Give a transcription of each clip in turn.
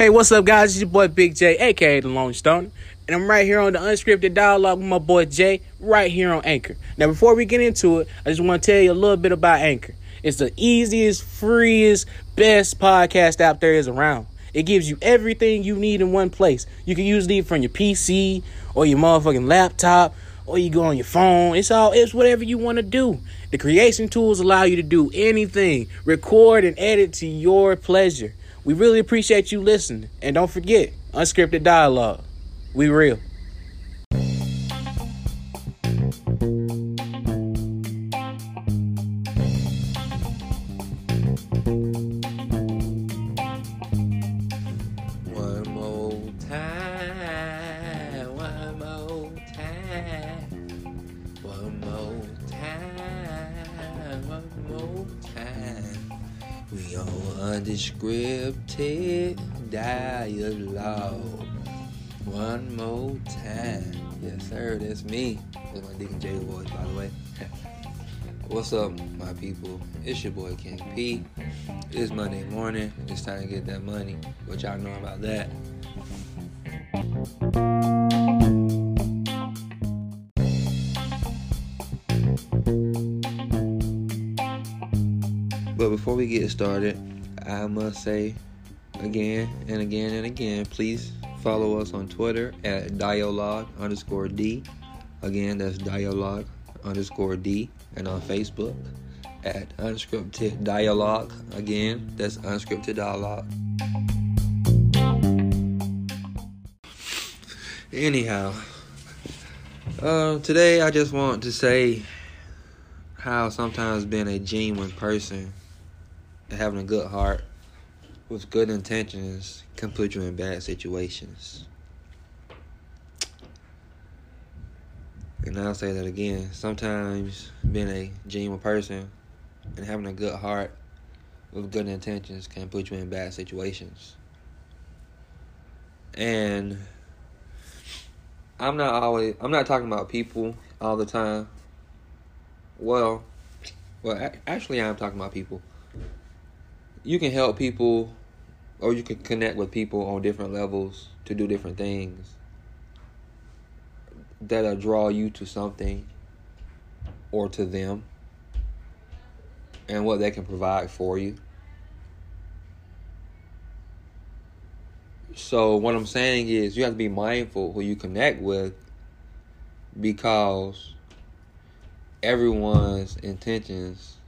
Hey, what's up, guys? It's your boy Big J, aka The Lone Stone. And I'm right here on the Unscripted Dialogue with my boy Jay, right here on Anchor. Now, before we get into it, I just want to tell you a little bit about Anchor. It's the easiest, freest, best podcast out there is around. It gives you everything you need in one place. You can use it from your PC or your motherfucking laptop or you go on your phone. It's all it's whatever you want to do. The creation tools allow you to do anything, record and edit to your pleasure. We really appreciate you listening. And don't forget, unscripted dialogue. We real. Time. Yes, sir, that's me. That's my Deacon J voice, by the way. What's up, my people? It's your boy King P. It's Monday morning. It's time to get that money. What y'all know about that? But before we get started, I must say again and again and again, please follow us on Twitter at dialogue underscore D. Again, that's dialogue underscore D. And on Facebook at unscripted dialogue. Again, that's unscripted dialogue. Anyhow, uh, today I just want to say how sometimes being a genuine person having a good heart with good intentions can put you in bad situations. And I'll say that again. Sometimes being a genuine person and having a good heart with good intentions can put you in bad situations. And I'm not always I'm not talking about people all the time. Well, well actually I'm talking about people. You can help people or you can connect with people on different levels to do different things that'll draw you to something or to them and what they can provide for you. So what I'm saying is you have to be mindful who you connect with because everyone's intentions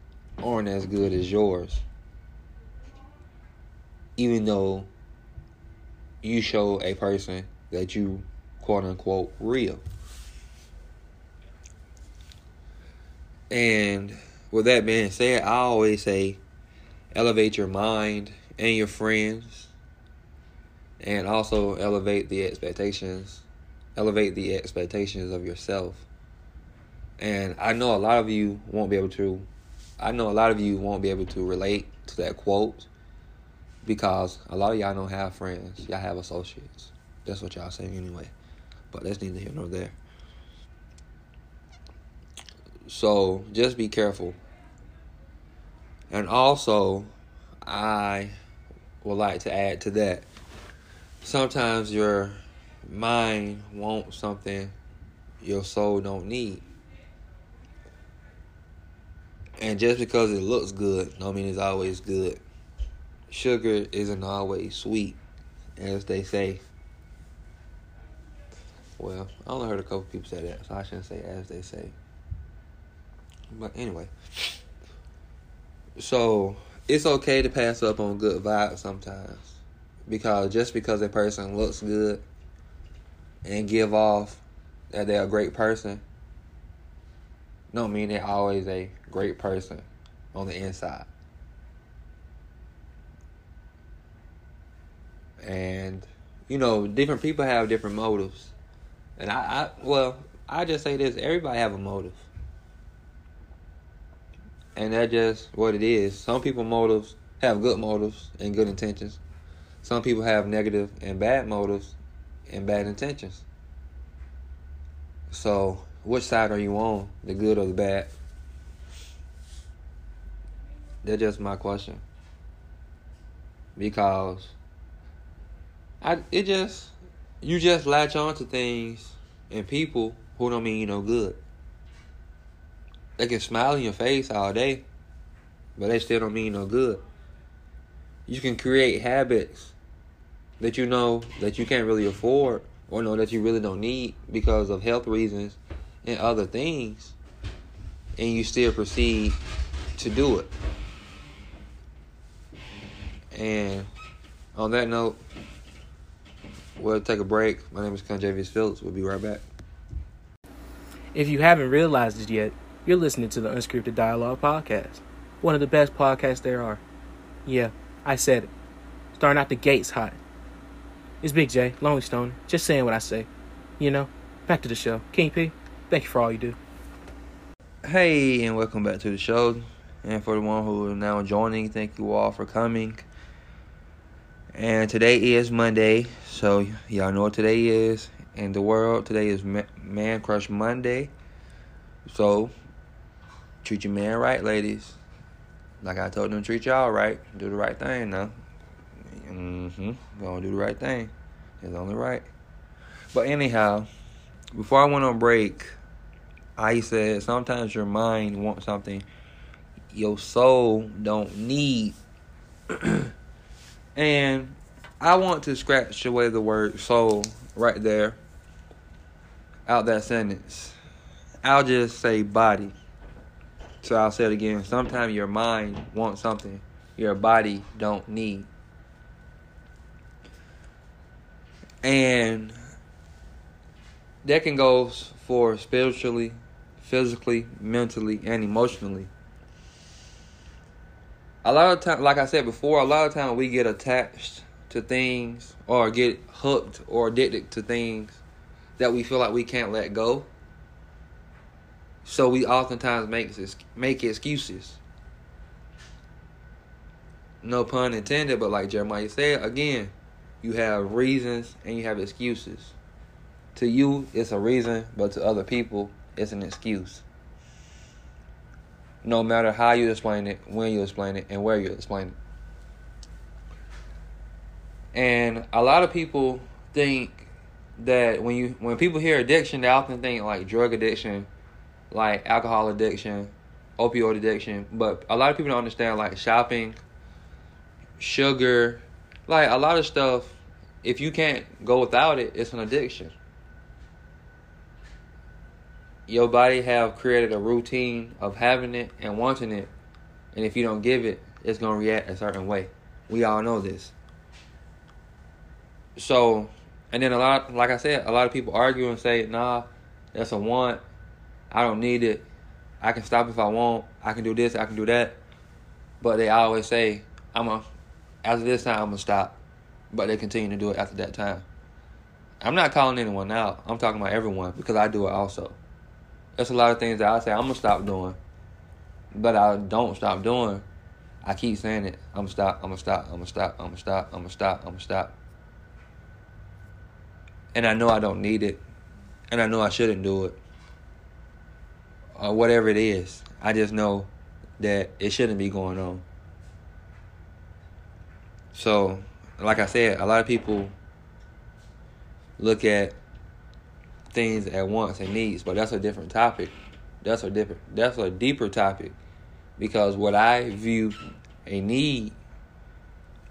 aren't as good as yours. Even though you show a person that you quote unquote real. And with that being said, I always say elevate your mind and your friends and also elevate the expectations elevate the expectations of yourself. And I know a lot of you won't be able to I know a lot of you won't be able to relate to that quote because a lot of y'all don't have friends. Y'all have associates. That's what y'all saying anyway. But that's neither here nor there. So just be careful. And also, I would like to add to that. Sometimes your mind wants something your soul don't need. And just because it looks good, don't mean it's always good. Sugar isn't always sweet, as they say. Well, I only heard a couple people say that, so I shouldn't say as they say. But anyway, so it's okay to pass up on good vibes sometimes, because just because a person looks good and give off that they're a great person, don't mean they're always a great person on the inside. And you know, different people have different motives. And I, I well, I just say this, everybody have a motive. And that's just what it is. Some people motives have good motives and good intentions. Some people have negative and bad motives and bad intentions. So, which side are you on? The good or the bad? That's just my question. Because I it just you just latch on to things and people who don't mean you no good. They can smile in your face all day, but they still don't mean no good. You can create habits that you know that you can't really afford or know that you really don't need because of health reasons and other things, and you still proceed to do it. And on that note, we'll take a break. My name is Conjavious Phillips. We'll be right back. If you haven't realized it yet, you're listening to the Unscripted Dialogue Podcast, one of the best podcasts there are. Yeah, I said it. Starting out the gates hot. It's Big J, Lonely Stone, just saying what I say. You know, back to the show. King P, thank you for all you do. Hey, and welcome back to the show. And for the one who is now joining, thank you all for coming. And today is Monday, so y'all know what today is in the world. Today is Man Crush Monday. So treat your man right, ladies. Like I told them, treat y'all right. Do the right thing now. Mm-hmm. Gonna do the right thing. It's only right. But anyhow, before I went on break, I said sometimes your mind wants something your soul don't need. and I want to scratch away the word soul right there out that sentence. I'll just say body. So I'll say it again. Sometimes your mind wants something your body don't need. And that can go for spiritually, physically, mentally, and emotionally. A lot of time, like I said before, a lot of time we get attached to things or get hooked or addicted to things that we feel like we can't let go. So we oftentimes make make excuses. No pun intended, but like Jeremiah said, again, you have reasons and you have excuses. To you, it's a reason, but to other people, it's an excuse. No matter how you explain it, when you explain it, and where you explain it. And a lot of people think that when you when people hear addiction, they often think like drug addiction, like alcohol addiction, opioid addiction. But a lot of people don't understand like shopping, sugar, like a lot of stuff. If you can't go without it, it's an addiction. Your body have created a routine of having it and wanting it, and if you don't give it, it's gonna react a certain way. We all know this. So, and then a lot, like I said, a lot of people argue and say, "Nah, that's a want. I don't need it. I can stop if I want. I can do this. I can do that." But they always say, "I'm a." After this time, I'm gonna stop. But they continue to do it after that time. I'm not calling anyone out. I'm talking about everyone because I do it also. There's a lot of things that I say I'm gonna stop doing, but I don't stop doing. I keep saying it. I'm gonna stop. I'm gonna stop. I'm gonna stop. I'm gonna stop. I'm gonna stop. I'm gonna stop and I know I don't need it, and I know I shouldn't do it, or whatever it is. I just know that it shouldn't be going on. So, like I said, a lot of people look at things at once and needs, but that's a different topic. That's a different. That's a deeper topic, because what I view a need,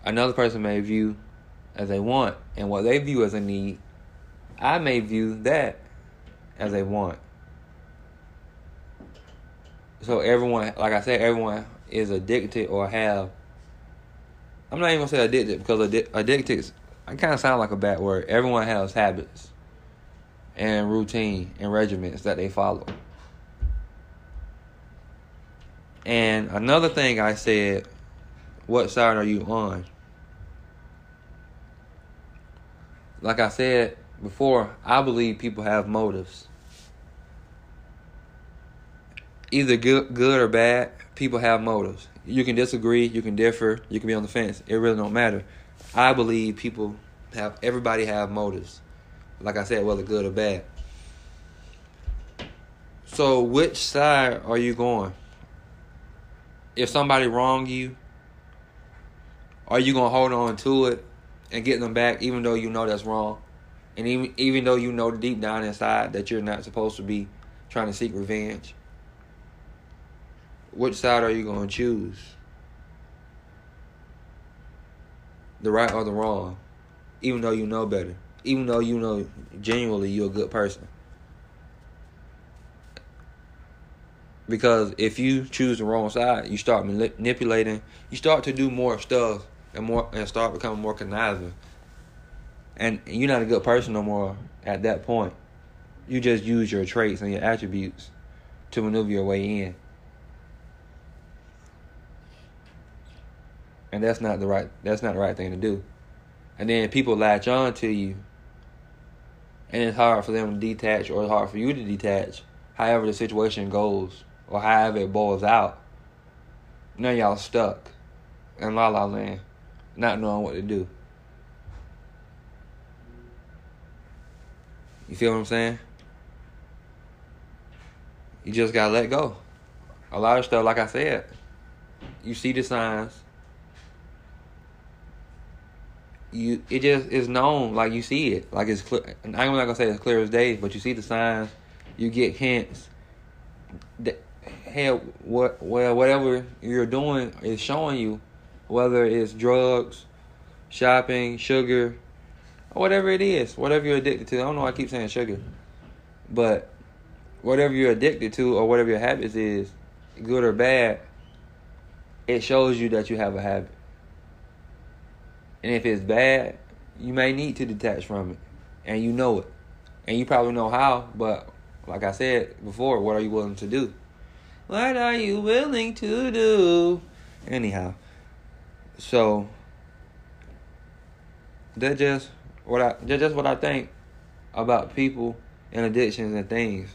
another person may view as a want, and what they view as a need I may view that as a want. So everyone, like I said, everyone is addicted or have. I'm not even gonna say addicted because addi- addicted, is I kind of sound like a bad word. Everyone has habits and routine and regiments that they follow. And another thing I said, what side are you on? Like I said, before, I believe people have motives. Either good, good or bad, people have motives. You can disagree, you can differ, you can be on the fence. It really don't matter. I believe people have everybody have motives. Like I said, whether good or bad. So which side are you going? If somebody wrong you, are you gonna hold on to it and get them back, even though you know that's wrong, and even even though you know deep down inside that you're not supposed to be trying to seek revenge. Which side are you to choose? The right or the wrong? Even though you know better. Even though you know genuinely you're a good person. Because if you choose the wrong side, you start manipulating. You start to do more stuff and more and start becoming more conniving. And you're not a good person no more at that point. You just use your traits and your attributes to maneuver your way in. And that's not the right that's not the right thing to do. And then people latch on to you. And it's hard for them to detach or it's hard for you to detach however the situation goes or however it boils out. Now y'all stuck in la la land, not knowing what to do. You feel what I'm saying? You just gotta let go. A lot of stuff, like I said, you see the signs. You it just is known, like you see it, like it's clear. I'm not gonna say it's clear as day, but you see the signs. You get hints. That, hey, what well whatever you're doing is showing you, whether it's drugs, shopping, sugar, whatever it is, whatever you're addicted to. I don't know. why I keep saying sugar, but whatever you're addicted to or whatever your habits is, good or bad, it shows you that you have a habit. And if it's bad, you may need to detach from it, and you know it, and you probably know how. But like I said before, what are you willing to do? What are you willing to do? Anyhow, so that just what I that's just what I think about people and addictions and things.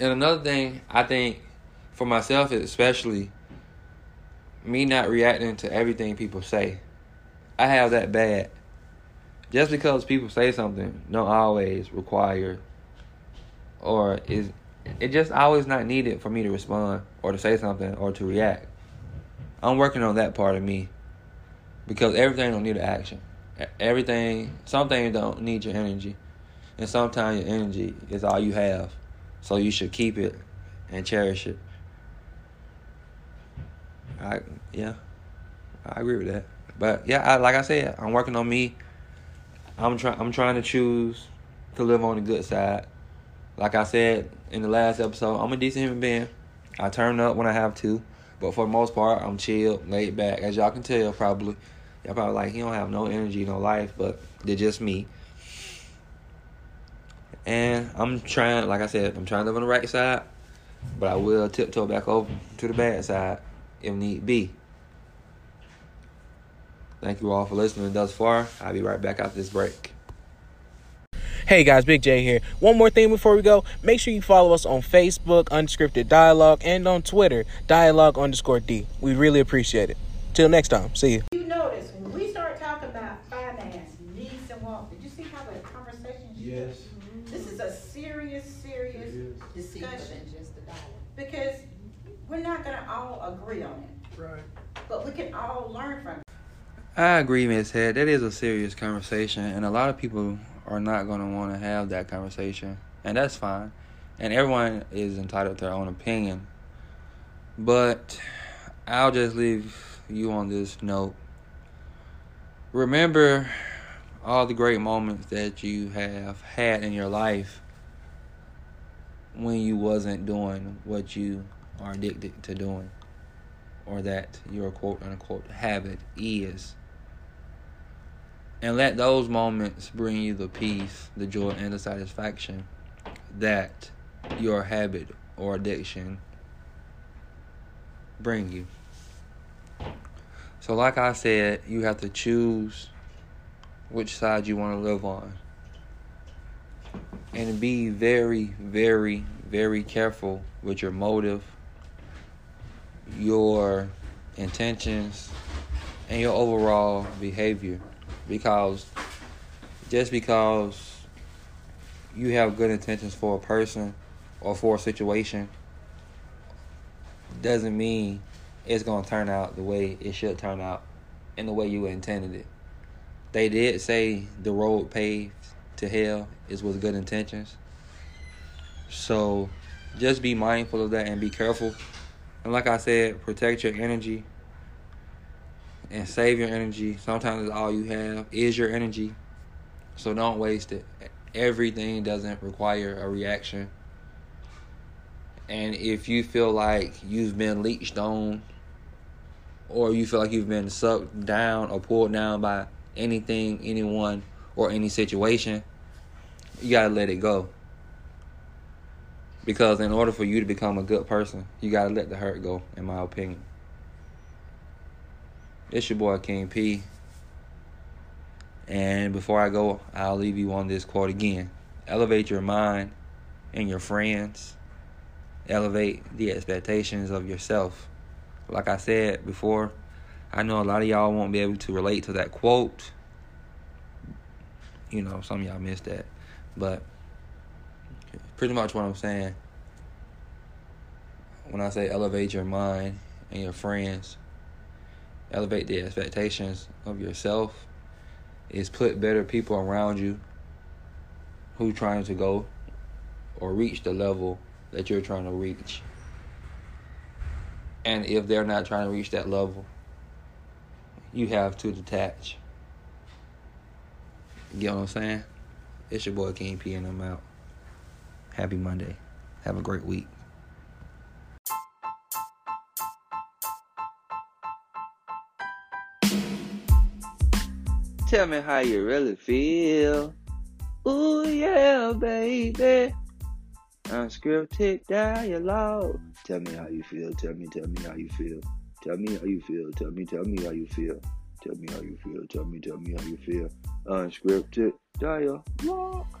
And another thing I think for myself especially me not reacting to everything people say. I have that bad. Just because people say something don't always require or is it just always not needed for me to respond or to say something or to react. I'm working on that part of me because everything don't need an action. Everything, some things don't need your energy, and sometimes your energy is all you have, so you should keep it and cherish it. I yeah, I agree with that. But yeah, I, like I said, I'm working on me. I'm trying. I'm trying to choose to live on the good side. Like I said in the last episode, I'm a decent human being. I turn up when I have to, but for the most part, I'm chill, laid back. As y'all can tell, probably. Y'all probably like he don't have no energy, no life, but they're just me. And I'm trying, like I said, I'm trying to live on the right side, but I will tiptoe back over to the bad side if need be. Thank you all for listening thus far. I'll be right back after this break. Hey guys, Big J here. One more thing before we go. Make sure you follow us on Facebook, Unscripted Dialogue, and on Twitter, Dialogue underscore D. We really appreciate it. Till next time. See you. You notice when we start talking about finance, needs and wants, did you see how the conversation Yes. Mm-hmm. This is a serious, serious discussion. Just the dialogue. Because we're not gonna all agree on it, Right. but we can all learn from it. I agree, Miss Head. That is a serious conversation, and a lot of people are not going to want to have that conversation, and that's fine. And everyone is entitled to their own opinion. But I'll just leave you on this note. Remember all the great moments that you have had in your life when you wasn't doing what you are addicted to doing or that your quote unquote habit is. And let those moments bring you the peace, the joy, and the satisfaction that your habit or addiction bring you. So, like I said, you have to choose which side you want to live on. And be very, very, very careful with your motive, your intentions, and your overall behavior. Because just because you have good intentions for a person or for a situation doesn't mean it's going to turn out the way it should turn out in the way you intended it. they did say the road paved to hell is with good intentions. So just be mindful of that and be careful. And like I said, protect your energy and save your energy. Sometimes all you have is your energy. So don't waste it. Everything doesn't require a reaction. And if you feel like you've been leached on or you feel like you've been sucked down or pulled down by anything, anyone, or any situation, you gotta let it go. Because in order for you to become a good person, you gotta let the hurt go, in my opinion. It's your boy King P. And before I go, I'll leave you on this quote again. Elevate your mind and your friends. Elevate the expectations of yourself. Like I said before, I know a lot of y'all won't be able to relate to that quote. You know, some y'all missed that. But pretty much what I'm saying when I say elevate your mind and your friends, elevate the expectations of yourself, is put better people around you who trying to go or reach the level that you're trying to reach. And if they're not trying to reach that level, you have to detach. You get what I'm saying? It's your boy King P and I'm out. Happy Monday. Have a great week. Tell me how you really feel. Ooh yeah, baby. Unscripted dialogue. Tell me how you feel. Tell me, tell me how you feel. Tell me how you feel. Tell me, tell me how you feel. Tell me how you feel. Tell me, tell me how you feel. Unscripted dialogue.